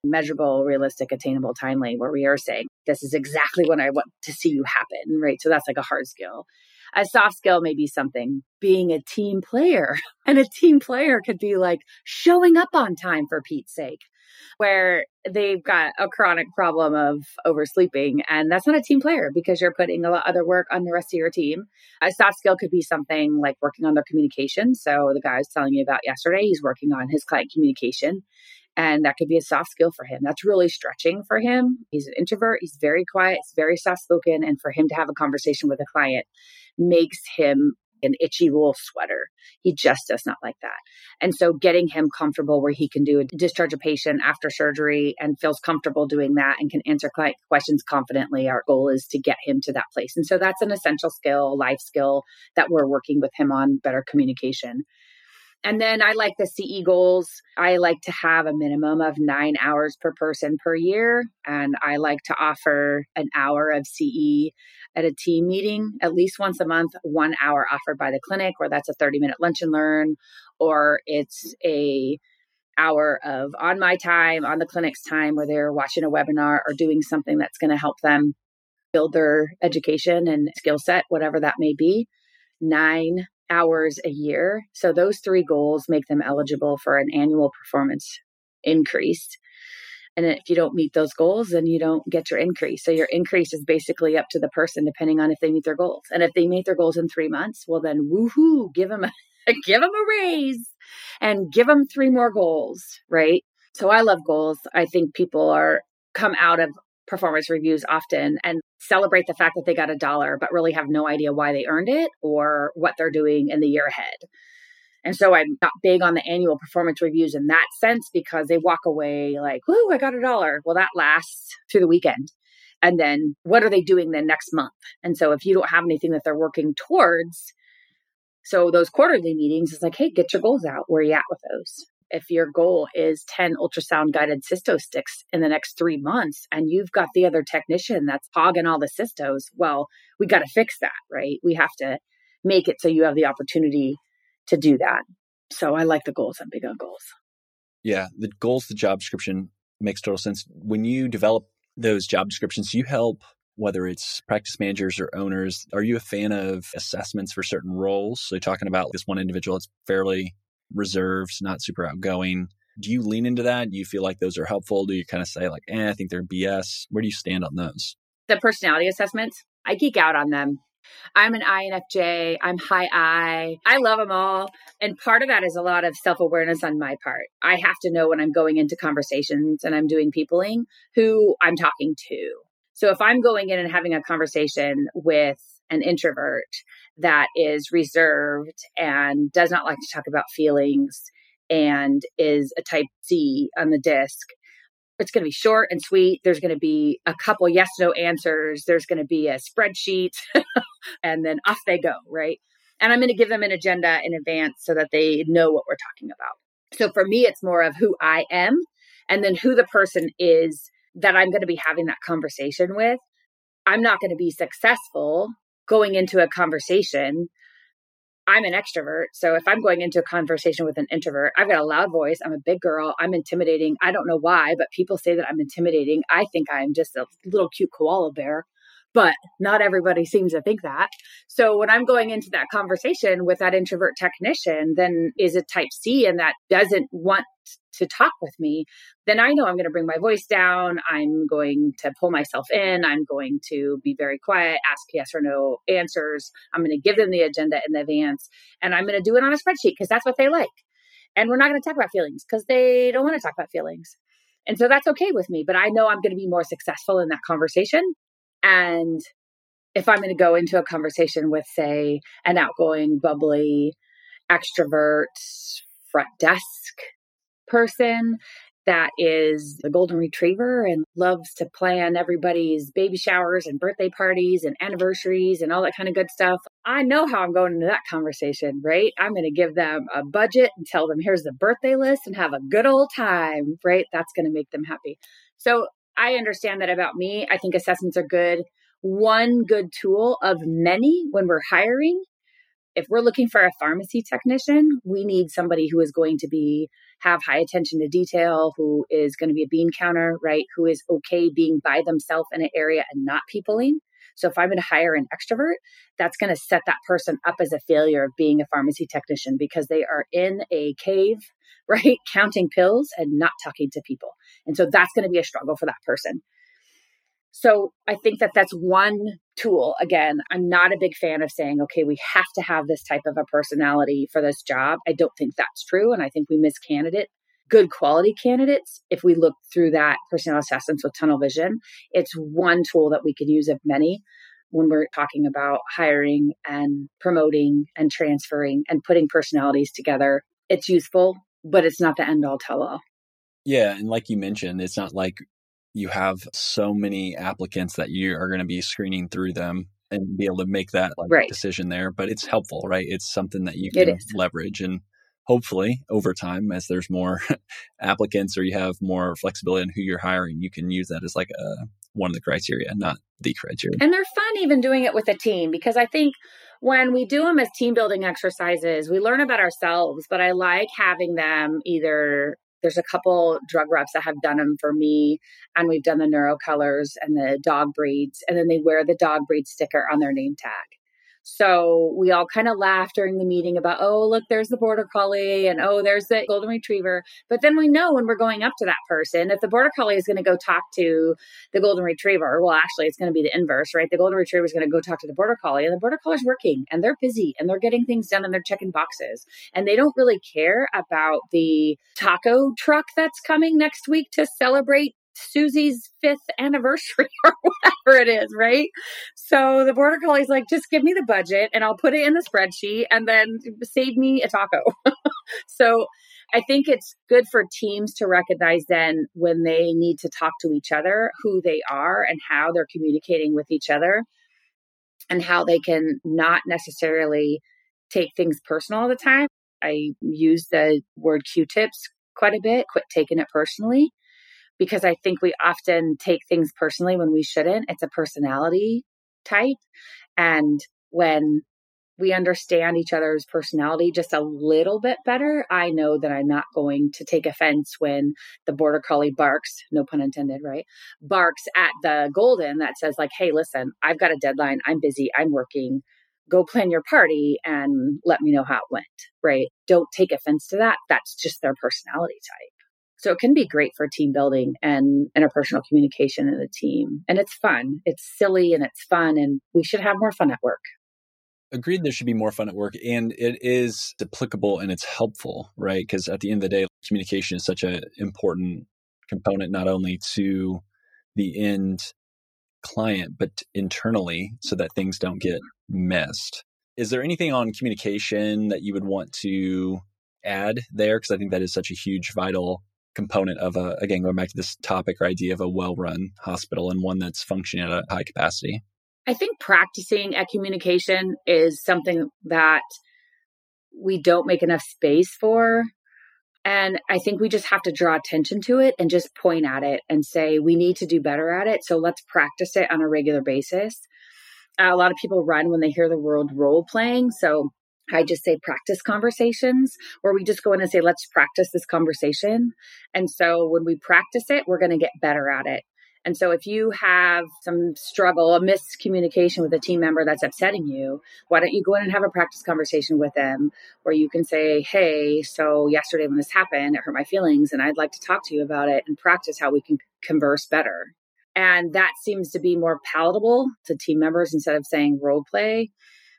measurable, realistic, attainable, timely, where we are saying, this is exactly what I want to see you happen, right? So that's like a hard skill. A soft skill may be something being a team player. And a team player could be like showing up on time for Pete's sake where they've got a chronic problem of oversleeping. And that's not a team player because you're putting a lot of other work on the rest of your team. A soft skill could be something like working on their communication. So the guy I was telling you about yesterday, he's working on his client communication. And that could be a soft skill for him. That's really stretching for him. He's an introvert. He's very quiet. He's very soft spoken. And for him to have a conversation with a client makes him an itchy wool sweater. He just does not like that. And so getting him comfortable where he can do a discharge a patient after surgery and feels comfortable doing that and can answer client questions confidently. Our goal is to get him to that place. And so that's an essential skill, life skill that we're working with him on better communication. And then I like the CE goals. I like to have a minimum of nine hours per person per year. And I like to offer an hour of CE at a team meeting at least once a month, one hour offered by the clinic, where that's a 30 minute lunch and learn, or it's a hour of on my time, on the clinic's time, where they're watching a webinar or doing something that's going to help them build their education and skill set, whatever that may be. Nine hours a year. So those three goals make them eligible for an annual performance increase. And if you don't meet those goals, then you don't get your increase. So your increase is basically up to the person, depending on if they meet their goals. And if they meet their goals in three months, well, then woohoo, give them a, give them a raise and give them three more goals, right? So I love goals. I think people are come out of performance reviews often and celebrate the fact that they got a dollar, but really have no idea why they earned it or what they're doing in the year ahead. And so I'm not big on the annual performance reviews in that sense because they walk away like, whoo, I got a dollar. Well, that lasts through the weekend. And then what are they doing the next month? And so if you don't have anything that they're working towards, so those quarterly meetings is like, hey, get your goals out. Where are you at with those? If your goal is 10 ultrasound guided cysto sticks in the next three months and you've got the other technician that's hogging all the cystos, well, we got to fix that, right? We have to make it so you have the opportunity to do that. So I like the goals. I'm big on goals. Yeah, the goals, the job description makes total sense. When you develop those job descriptions, you help whether it's practice managers or owners. Are you a fan of assessments for certain roles? So talking about this one individual that's fairly reserved, not super outgoing. Do you lean into that? Do you feel like those are helpful? Do you kind of say like, eh, I think they're BS? Where do you stand on those? The personality assessments, I geek out on them. I'm an INFJ. I'm high I. I love them all. And part of that is a lot of self awareness on my part. I have to know when I'm going into conversations and I'm doing peopling who I'm talking to. So if I'm going in and having a conversation with an introvert that is reserved and does not like to talk about feelings and is a type C on the disc. It's going to be short and sweet. There's going to be a couple yes no answers. There's going to be a spreadsheet and then off they go, right? And I'm going to give them an agenda in advance so that they know what we're talking about. So for me, it's more of who I am and then who the person is that I'm going to be having that conversation with. I'm not going to be successful going into a conversation I'm an extrovert. So if I'm going into a conversation with an introvert, I've got a loud voice. I'm a big girl. I'm intimidating. I don't know why, but people say that I'm intimidating. I think I'm just a little cute koala bear but not everybody seems to think that. So when I'm going into that conversation with that introvert technician, then is a type C and that doesn't want to talk with me, then I know I'm going to bring my voice down. I'm going to pull myself in. I'm going to be very quiet, ask yes or no answers. I'm going to give them the agenda in advance and I'm going to do it on a spreadsheet because that's what they like. And we're not going to talk about feelings because they don't want to talk about feelings. And so that's okay with me, but I know I'm going to be more successful in that conversation and if I'm going to go into a conversation with, say, an outgoing, bubbly, extrovert, front desk person that is the golden retriever and loves to plan everybody's baby showers and birthday parties and anniversaries and all that kind of good stuff. I know how I'm going into that conversation, right? I'm going to give them a budget and tell them here's the birthday list and have a good old time, right? That's going to make them happy. So I understand that about me. I think assessments are good. One good tool of many when we're hiring. If we're looking for a pharmacy technician, we need somebody who is going to be have high attention to detail, who is going to be a bean counter, right? Who is okay being by themselves in an area and not peopling. So if I'm going to hire an extrovert, that's going to set that person up as a failure of being a pharmacy technician because they are in a cave, right? Counting pills and not talking to people. And so that's going to be a struggle for that person. So I think that that's one tool. Again, I'm not a big fan of saying, okay, we have to have this type of a personality for this job. I don't think that's true. And I think we miss candidate good quality candidates if we look through that personal assessments with tunnel vision. It's one tool that we could use of many. when we're talking about hiring and promoting and transferring and putting personalities together. It's useful, but it's not the end all tell all. Yeah. And like you mentioned, it's not like you have so many applicants that you are going to be screening through them and be able to make that like, right. decision there. But it's helpful, right? It's something that you can leverage. And hopefully over time as there's more applicants or you have more flexibility in who you're hiring you can use that as like a, one of the criteria not the criteria and they're fun even doing it with a team because i think when we do them as team building exercises we learn about ourselves but i like having them either there's a couple drug reps that have done them for me and we've done the neuro colors and the dog breeds and then they wear the dog breed sticker on their name tag so we all kind of laugh during the meeting about, oh, look, there's the border collie and oh, there's the golden retriever. But then we know when we're going up to that person, if the border collie is going to go talk to the golden retriever, well, actually, it's going to be the inverse, right? The golden retriever is going to go talk to the border collie, and the border collie's working and they're busy and they're getting things done and they're checking boxes. And they don't really care about the taco truck that's coming next week to celebrate Susie's fifth anniversary or whatever it is, right? So the border collie's like, just give me the budget and I'll put it in the spreadsheet and then save me a taco. so I think it's good for teams to recognize then when they need to talk to each other, who they are and how they're communicating with each other and how they can not necessarily take things personal all the time. I use the word Q tips quite a bit, quit taking it personally because I think we often take things personally when we shouldn't. It's a personality type. And when we understand each other's personality just a little bit better, I know that I'm not going to take offense when the border collie barks, no pun intended, right? Barks at the golden that says, like, hey, listen, I've got a deadline. I'm busy. I'm working. Go plan your party and let me know how it went, right? Don't take offense to that. That's just their personality type. So it can be great for team building and interpersonal communication in a team. And it's fun. It's silly and it's fun. And we should have more fun at work. Agreed, there should be more fun at work. And it is applicable and it's helpful, right? Because at the end of the day, communication is such an important component, not only to the end client, but internally so that things don't get missed. Is there anything on communication that you would want to add there? Because I think that is such a huge, vital component of a again going back to this topic or idea of a well-run hospital and one that's functioning at a high capacity? I think practicing at communication is something that we don't make enough space for and i think we just have to draw attention to it and just point at it and say we need to do better at it so let's practice it on a regular basis. Uh, a lot of people run when they hear the word role playing so I just say practice conversations where we just go in and say, let's practice this conversation. And so when we practice it, we're going to get better at it. And so if you have some struggle, a miscommunication with a team member that's upsetting you, why don't you go in and have a practice conversation with them where you can say, Hey, so yesterday when this happened, it hurt my feelings and I'd like to talk to you about it and practice how we can converse better. And that seems to be more palatable to team members instead of saying role play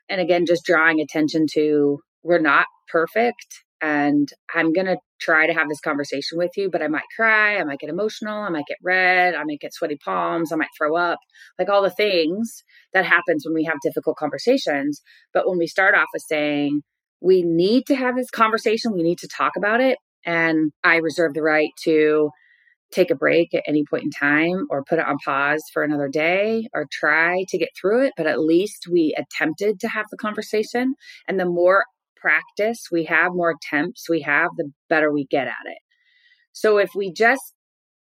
and again, just drawing attention to we're not perfect. And I'm going to try to have this conversation with you, but I might cry. I might get emotional. I might get red. I might get sweaty palms. I might throw up, like all the things that happens when we have difficult conversations. But when we start off with saying, we need to have this conversation, we need to talk about it. And I reserve the right to take a break at any point in time or put it on pause for another day or try to get through it. But at least we attempted to have the conversation. And the more practice we have, more attempts we have, the better we get at it. So if we just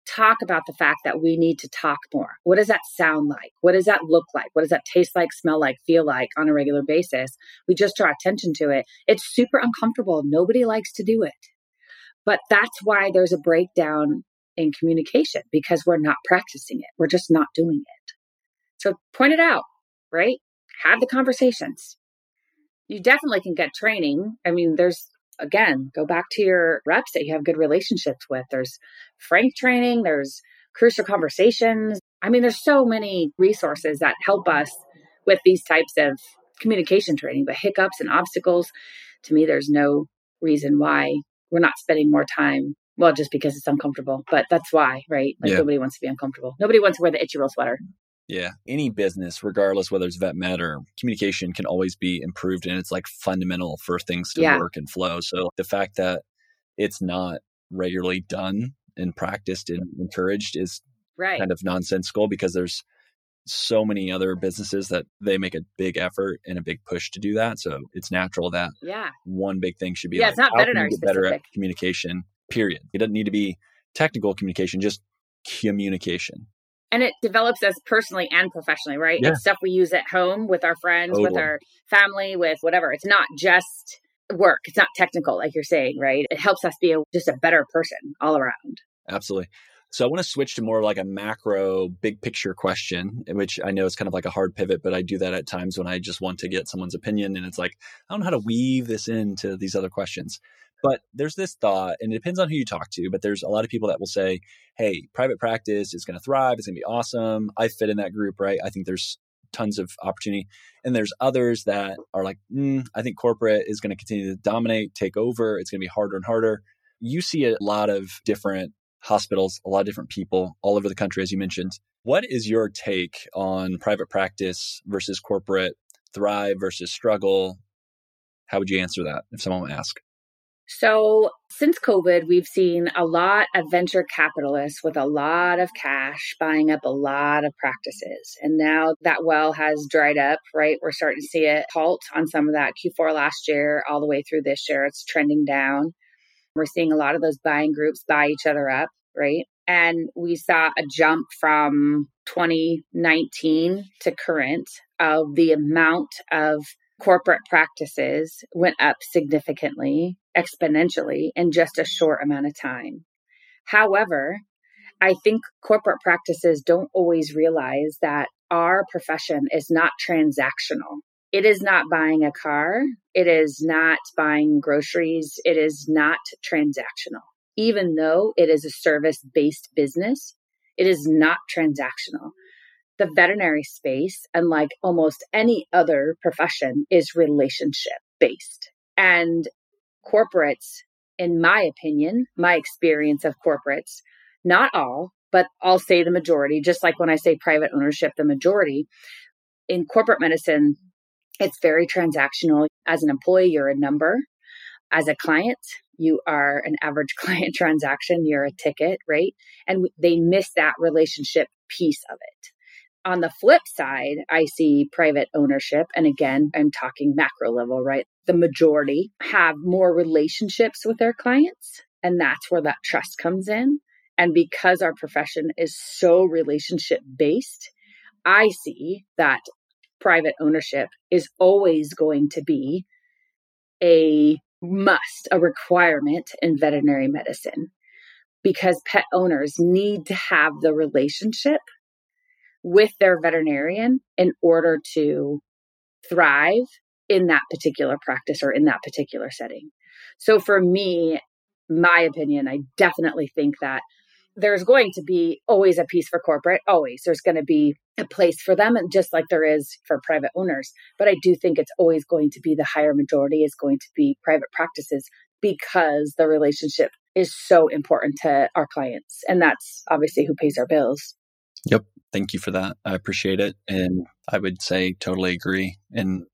talk about the fact that we need to talk more, what does that sound like? What does that look like? What does that taste like, smell like, feel like on a regular basis? We just draw attention to it. It's super uncomfortable. Nobody likes to do it. But that's why there's a breakdown in communication because we're not practicing it. We're just not doing it. So point it out, right? Have the conversations. You definitely can get training. I mean, there's again, go back to your reps that you have good relationships with. There's frank training, there's crucial conversations. I mean, there's so many resources that help us with these types of communication training, but hiccups and obstacles, to me, there's no reason why we're not spending more time well, just because it's uncomfortable, but that's why, right? Like yeah. nobody wants to be uncomfortable. Nobody wants to wear the itchy roll sweater. Yeah. Any business, regardless whether it's vet med or communication, can always be improved. And it's like fundamental for things to Yeah. work and flow. So the fact that it's not regularly done and practiced and encouraged is Right. kind of nonsensical because there's so many other businesses that they make a big effort and a big push to do that. So it's natural that yeah. one big thing should be Yeah, like, it's not how can veterinary get better at communication, period. It doesn't need to be technical communication, just communication. And it develops us personally and professionally, right? Yeah. It's stuff we use at home with our friends, with our family, with whatever. It's not just work. It's not technical, like you're saying, right? It helps us be a, just a better person all around. Absolutely. So I want to switch to more like a macro, big picture question, which I know is kind of like a hard pivot, but I do that at times when I just want to get someone's opinion. And it's like, I don't know how to weave this into these other questions. But there's this thought, and it depends on who you talk to, but there's a lot of people that will say, hey, private practice is going to thrive. It's going to be awesome. I fit in that group, right? I think there's tons of opportunity. And there's others that are like, mm, I think corporate is going to continue to dominate, take over. It's going to be harder and harder. You see a lot of different hospitals, a lot of different people all over the country, as you mentioned. What is your take on private practice versus corporate, thrive versus struggle? How would you answer that if someone would ask? So, since COVID, we've seen a lot of venture capitalists with a lot of cash buying up a lot of practices. And now that well has dried up, right? We're starting to see it halt on some of that Q4 last year, all the way through this year. It's trending down. We're seeing a lot of those buying groups buy each other up, right? And we saw a jump from 2019 to current of the amount of corporate practices went up significantly, exponentially in just a short amount of time. However, I think corporate practices don't always realize that our profession is not transactional. It is not buying a car. It is not buying groceries. It is not transactional. Even though it is a service based business, it is not transactional the veterinary space, unlike almost any other profession, is relationship based. And corporates, in my opinion, my experience of corporates, not all, but I'll say the majority, just like when I say private ownership, the majority, in corporate medicine, it's very transactional. As an employee, you're a number. As a client, you are an average client transaction, you're a ticket, right? And they miss that relationship piece of it on the flip side, I see private ownership. And again, I'm talking macro level, right? The majority have more relationships with their clients. And that's where that trust comes in. And because our profession is so relationship based, I see that private ownership is always going to be a must, a requirement in veterinary medicine because pet owners need to have the relationship with their veterinarian in order to thrive in that particular practice or in that particular setting. So for me, my opinion, I definitely think that there's going to be always a piece for corporate, always. There's going to be a place for them, just like there is for private owners. But I do think it's always going to be the higher majority is going to be private practices because the relationship is so important to our clients. And that's obviously who pays our bills. Yep. Thank you for that. I appreciate it. And I would say totally agree. And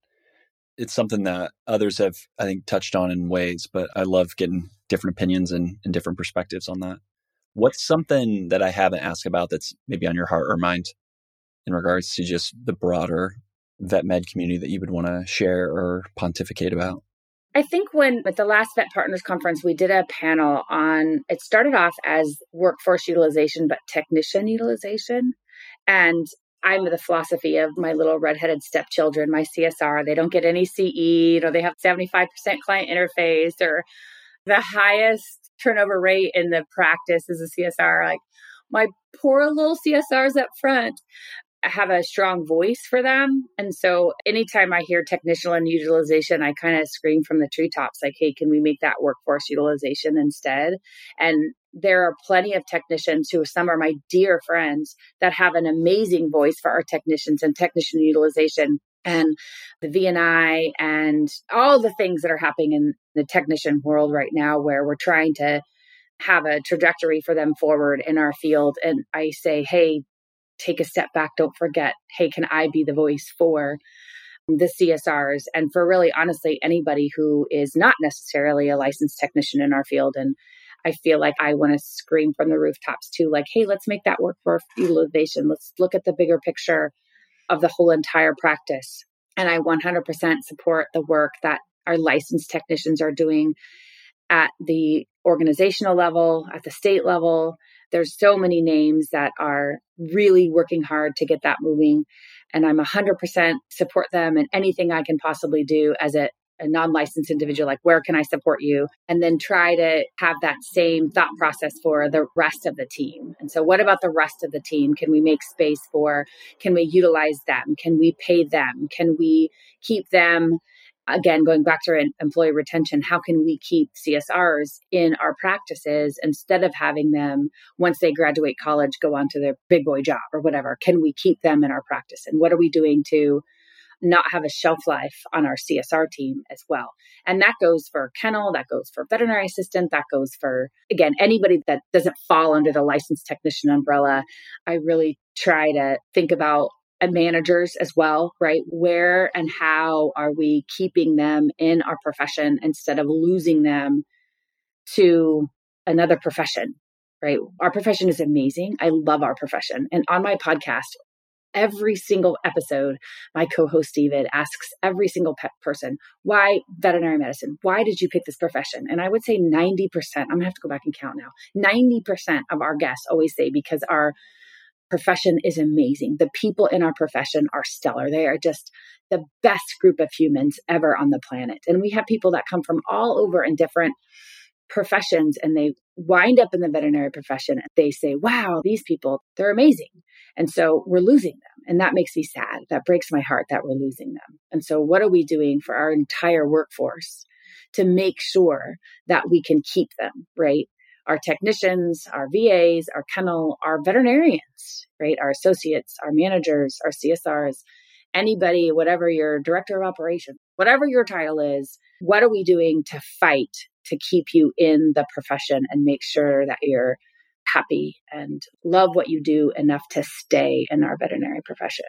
it's something that others have, I think, touched on in ways, but I love getting different opinions and, and different perspectives on that. What's something that I haven't asked about that's maybe on your heart or mind in regards to just the broader vet med community that you would want to share or pontificate about? I think when at the last Vet Partners Conference, we did a panel on it started off as workforce utilization, but technician utilization. And I'm the philosophy of my little redheaded stepchildren, my CSR. They don't get any CE, know, they have 75% client interface or the highest turnover rate in the practice is a CSR. Like my poor little CSRs up front have a strong voice for them. And so anytime I hear technician utilization, I kind of scream from the treetops like, hey, can we make that workforce utilization instead? And there are plenty of technicians who some are my dear friends that have an amazing voice for our technicians and technician utilization and the VNI and all the things that are happening in the technician world right now where we're trying to have a trajectory for them forward in our field. And I say, hey, take a step back. Don't forget, hey, can I be the voice for the CSRs and for really honestly anybody who is not necessarily a licensed technician in our field. And I feel like I want to scream from the rooftops too, like, hey, let's make that work for utilization. Let's look at the bigger picture of the whole entire practice. And I 100% support the work that our licensed technicians are doing at the organizational level, at the state level. There's so many names that are really working hard to get that moving. And I'm 100% support them and anything I can possibly do as a, a non licensed individual, like where can I support you? And then try to have that same thought process for the rest of the team. And so, what about the rest of the team? Can we make space for? Can we utilize them? Can we pay them? Can we keep them? again, going back to employee retention, how can we keep CSRs in our practices instead of having them, once they graduate college, go on to their big boy job or whatever? Can we keep them in our practice? And what are we doing to not have a shelf life on our CSR team as well? And that goes for kennel, that goes for veterinary assistant, that goes for, again, anybody that doesn't fall under the licensed technician umbrella. I really try to think about managers as well, right? Where and how are we keeping them in our profession instead of losing them to another profession, right? Our profession is amazing. I love our profession. And on my podcast, every single episode, my co host David asks every single pet person, why veterinary medicine? Why did you pick this profession? And I would say 90%, I'm gonna have to go back and count now. 90% of our guests always say because our profession is amazing. The people in our profession are stellar. They are just the best group of humans ever on the planet. And we have people that come from all over in different professions and they wind up in the veterinary profession and they say, wow, these people, they're amazing. And so we're losing them. And that makes me sad. That breaks my heart that we're losing them. And so, what are we doing for our entire workforce to make sure that we can keep them, right? our technicians, our VAs, our kennel, our veterinarians, right? Our associates, our managers, our CSRs, anybody, whatever your director of operations, whatever your title is, what are we doing to fight to keep you in the profession and make sure that you're happy and love what you do enough to stay in our veterinary profession?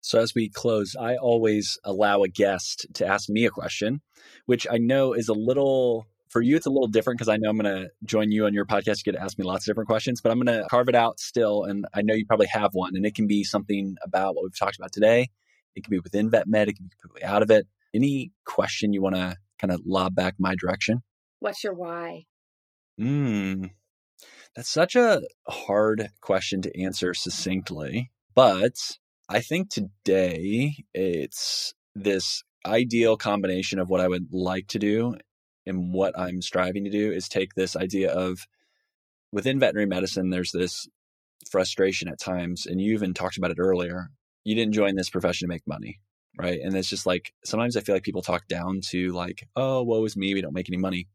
So, as we close, I always allow a guest to ask me a question, which I know is a little for you, it's a little different because I know I'm going to join you on your podcast. You get to ask me lots of different questions, but I'm going to carve it out still. And I know you probably have one, and it can be something about what we've talked about today. It can be within vet med, it can be completely out of it. Any question you want to kind of lob back my direction? What's your why? Hmm. That's such a hard question to answer succinctly. But I think today it's this ideal combination of what I would like to do and what I'm striving to do is take this idea of within veterinary medicine, there's this frustration at times, and you even talked about it earlier. You didn't join this profession to make money, right? And it's just like sometimes I feel like people talk down to like, oh, woe is me, we don't make any money.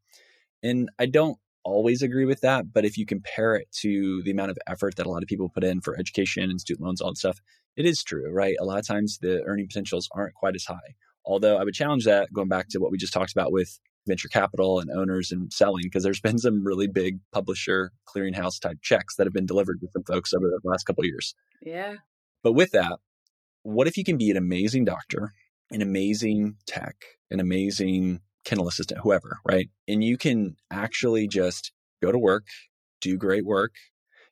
And I don't always agree with that, but if you compare it to the amount of effort that a lot of people put in for education and student loans, all that stuff, it is true, right? A lot of times the earning potentials aren't quite as high. Although I would challenge that going back to what we just talked about with venture capital and owners and selling because there's been some really big publisher clearinghouse type checks that have been delivered to some folks over the last couple years. Yeah. But with that, what if you can be an amazing doctor, an amazing tech, an amazing kennel assistant, whoever, right? And you can actually just go to work, do great work,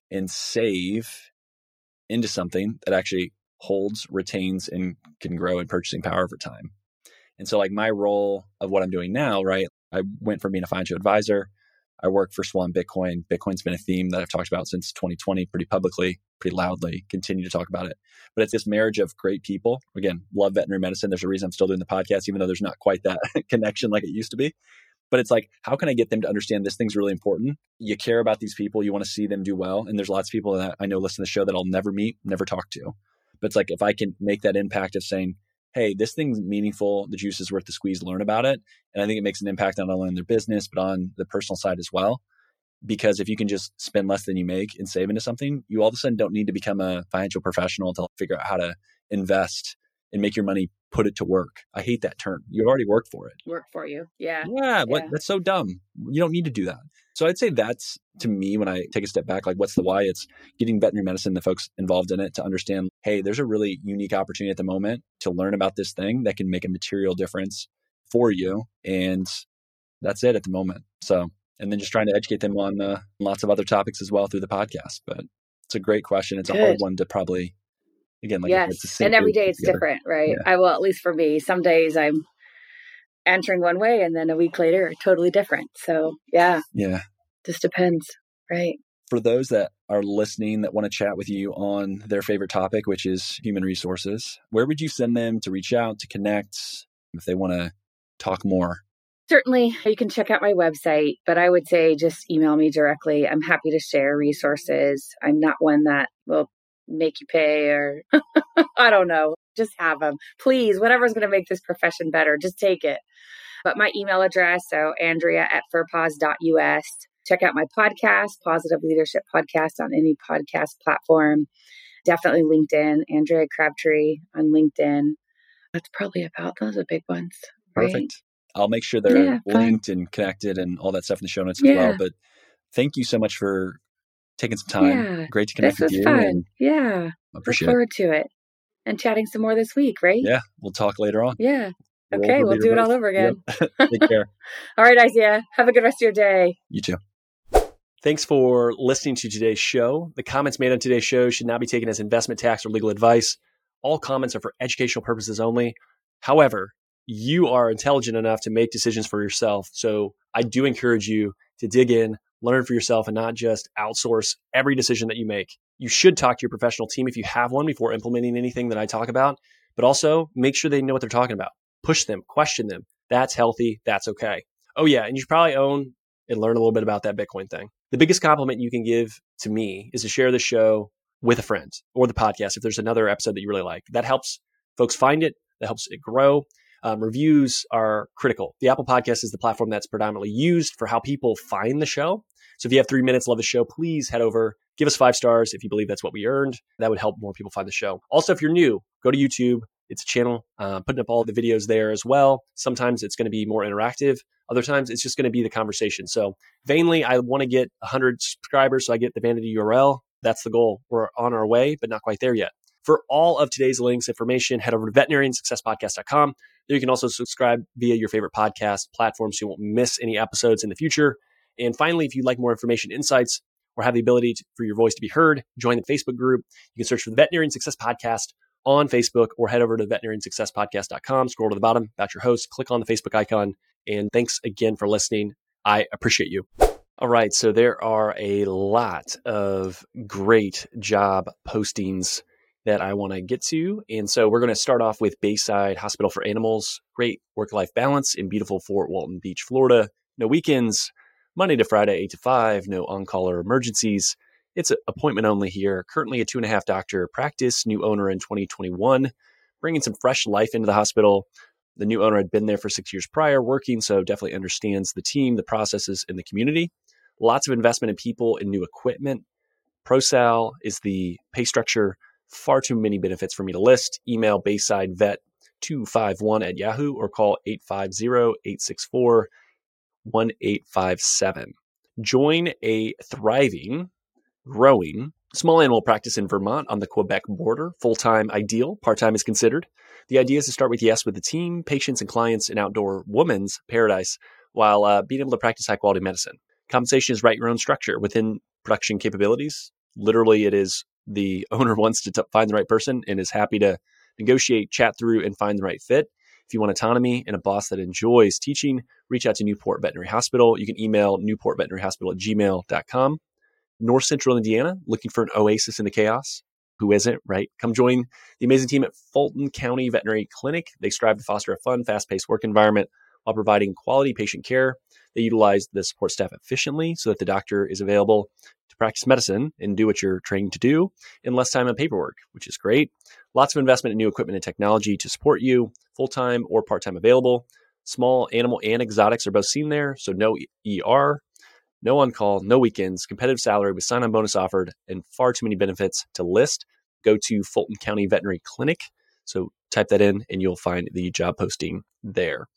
and save into something that actually holds, retains, and can grow in purchasing power over time. And so, like, my role of what I'm doing now, right? I went from being a financial advisor. I work for Swan Bitcoin. Bitcoin's been a theme that I've talked about since 2020 pretty publicly, pretty loudly, continue to talk about it. But it's this marriage of great people. Again, love veterinary medicine. There's a reason I'm still doing the podcast, even though there's not quite that connection like it used to be. But it's like, how can I get them to understand this thing's really important? You care about these people, you want to see them do well. And there's lots of people that I know listen to the show that I'll never meet, never talk to. But it's like, if I can make that impact of saying, hey, this thing's meaningful. The juice is worth the squeeze. Learn about it. And I think it makes an impact not only on their business, but on the personal side as well. Because if you can just spend less than you make and save into something, you all of a sudden don't need to become a financial professional to figure out how to invest and make your money put it to work. I hate that term. You already worked for it. Work for you. Yeah. Yeah, what Yeah. that's so dumb. You don't need to do that. So I'd say that's to me when I take a step back, like what's the why? It's getting veterinary medicine, the folks involved in it to understand, hey, there's a really unique opportunity at the moment to learn about this thing that can make a material difference for you. And that's it at the moment. So and then just trying to educate them on uh, lots of other topics as well through the podcast. But it's a great question. It's a hard one to probably again like yes. And every day it's together. different, right? Yeah. I will, at least for me, some days I'm entering one way and then a week later, totally different. So yeah, Yeah. just depends, right? for those that are listening that want to chat with you on their favorite topic, which is human resources, where would you send them to reach out, to connect, if they want to talk more? Certainly, you can check out my website, but I would say just email me directly. I'm happy to share resources. I'm not one that will make you pay or I don't know. Just have them. Please, whatever's going to make this profession better, just take it. But my email address, so Andrea at furpaws.us. Check out my podcast, PAWSitive Leadership Podcast, on any podcast platform. Definitely LinkedIn, Andrea Crabtree on LinkedIn. That's probably about those are big ones. right? Perfect. I'll make sure they're Yeah, linked and connected and all that stuff in the show notes as well. But thank you so much for taking some time. Yeah, Great to connect This with was you. fun. Yeah. I Look appreciate it. forward to it and chatting some more this week, right? Yeah. We'll talk later on. Yeah. Roll Okay. We'll beer do it both. all over again. Yep. Take care. All right, Isaiah. Have a good rest of your day. You too. Thanks for listening to today's show. The comments made on today's show should not be taken as investment tax or legal advice. All comments are for educational purposes only. However, you are intelligent enough to make decisions for yourself. So I do encourage you to dig in, learn for yourself, and not just outsource every decision that you make. You should talk to your professional team if you have one before implementing anything that I talk about, but also make sure they know what they're talking about. Push them, question them. That's healthy. That's okay. Oh, yeah. And you should probably own and learn a little bit about that Bitcoin thing. The biggest compliment you can give to me is to share the show with a friend or the podcast if there's another episode that you really like. That helps folks find it, that helps it grow. Um, reviews are critical. The Apple Podcast is the platform that's predominantly used for how people find the show. So if you have three minutes, love the show, please head over, give us five stars if you believe that's what we earned. That would help more people find the show. Also, if you're new, go to YouTube. It's a channel, uh, putting up all the videos there as well. Sometimes it's going to be more interactive. Other times it's just going to be the conversation. So vainly, I want to get 100 subscribers so I get the vanity URL. That's the goal. We're on our way, but not quite there yet. For all of today's links, information, head over to veterinariansuccesspodcast.com. You can also subscribe via your favorite podcast platform so you won't miss any episodes in the future. And finally, if you'd like more information, insights, or have the ability to, for your voice to be heard, join the Facebook group. You can search for the Veterinarian Success Podcast on Facebook or head over to veterinariansuccesspodcast.com, scroll to the bottom about your host, click on the Facebook icon. And thanks again for listening. I appreciate you. All right. So there are a lot of great job postings that I want to get to. And so we're going to start off with Bayside Hospital for Animals. Great work life balance in beautiful Fort Walton Beach, Florida. No weekends, Monday to Friday, 8 to 5, no on call or emergencies. It's appointment only here. Currently a two and a half doctor practice, new owner in 2021, bringing some fresh life into the hospital. The new owner had been there for six years prior, working, so definitely understands the team, the processes, and the community. Lots of investment in people and new equipment. ProSal is the pay structure. Far too many benefits for me to list. Email Bayside Vet 251 at Yahoo or call 850 864 1857. Join a thriving, growing small animal practice in Vermont on the Quebec border. Full time ideal, part time is considered. The idea is to start with yes with the team, patients, and clients in outdoor woman's paradise while uh, being able to practice high quality medicine. Compensation is write your own structure within production capabilities. Literally, it is the owner wants to t- find the right person and is happy to negotiate, chat through, and find the right fit. If you want autonomy and a boss that enjoys teaching, reach out to Newport Veterinary Hospital. You can email newportveterinaryhospital at gmail.com. North Central Indiana, looking for an oasis in the chaos. Who isn't, right? Come join the amazing team at Fulton County Veterinary Clinic. They strive to foster a fun, fast paced work environment while providing quality patient care. They utilize the support staff efficiently so that the doctor is available practice medicine and do what you're trained to do in less time on paperwork, which is great. Lots of investment in new equipment and technology to support you, full time or part time available. Small animal and exotics are both seen there, so no ER, no on call, no weekends, competitive salary with sign on bonus offered, and far too many benefits to list. Go to Fulton County Veterinary Clinic So type that in and you'll find the job posting there.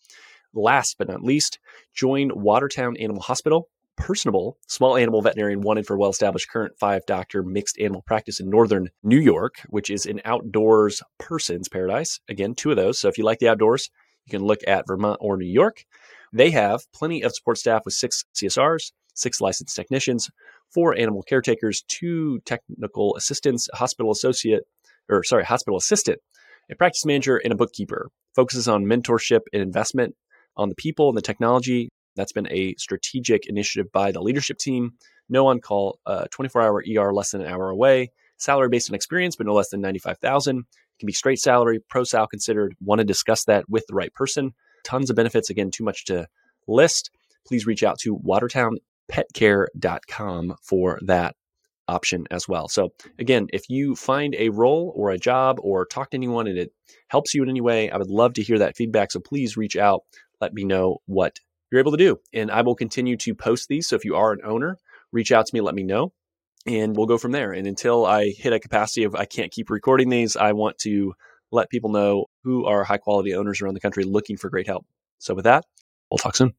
Last but not least, join Watertown Animal Hospital. Personable, small animal veterinarian wanted for well established current five doctor mixed animal practice in northern New York, which is an outdoors person's paradise. Again, two of those. So if you like the outdoors, you can look at Vermont or New York. They have plenty of support staff with six CSRs, six licensed technicians, four animal caretakers, two technical assistants, a hospital associate, or sorry, hospital assistant, a practice manager, and a bookkeeper. Focuses on mentorship and investment on the people and the technology. That's been a strategic initiative by the leadership team. No on call, uh, 24 hour ER less than an hour away. Salary based on experience, but no less than 95,000. It can be straight salary, pro sal considered. Want to discuss that with the right person. Tons of benefits. Again, too much to list. Please reach out to watertownpetcare.com for that option as well. So, again, if you find a role or a job or talk to anyone and it helps you in any way, I would love to hear that feedback. So, please reach out. Let me know what you're able to do. And I will continue to post these. So, if you are an owner, reach out to me, let me know, and we'll go from there. And until I hit a capacity of I can't keep recording these, I want to let people know who are high quality owners around the country looking for great help. So, with that, we'll talk soon.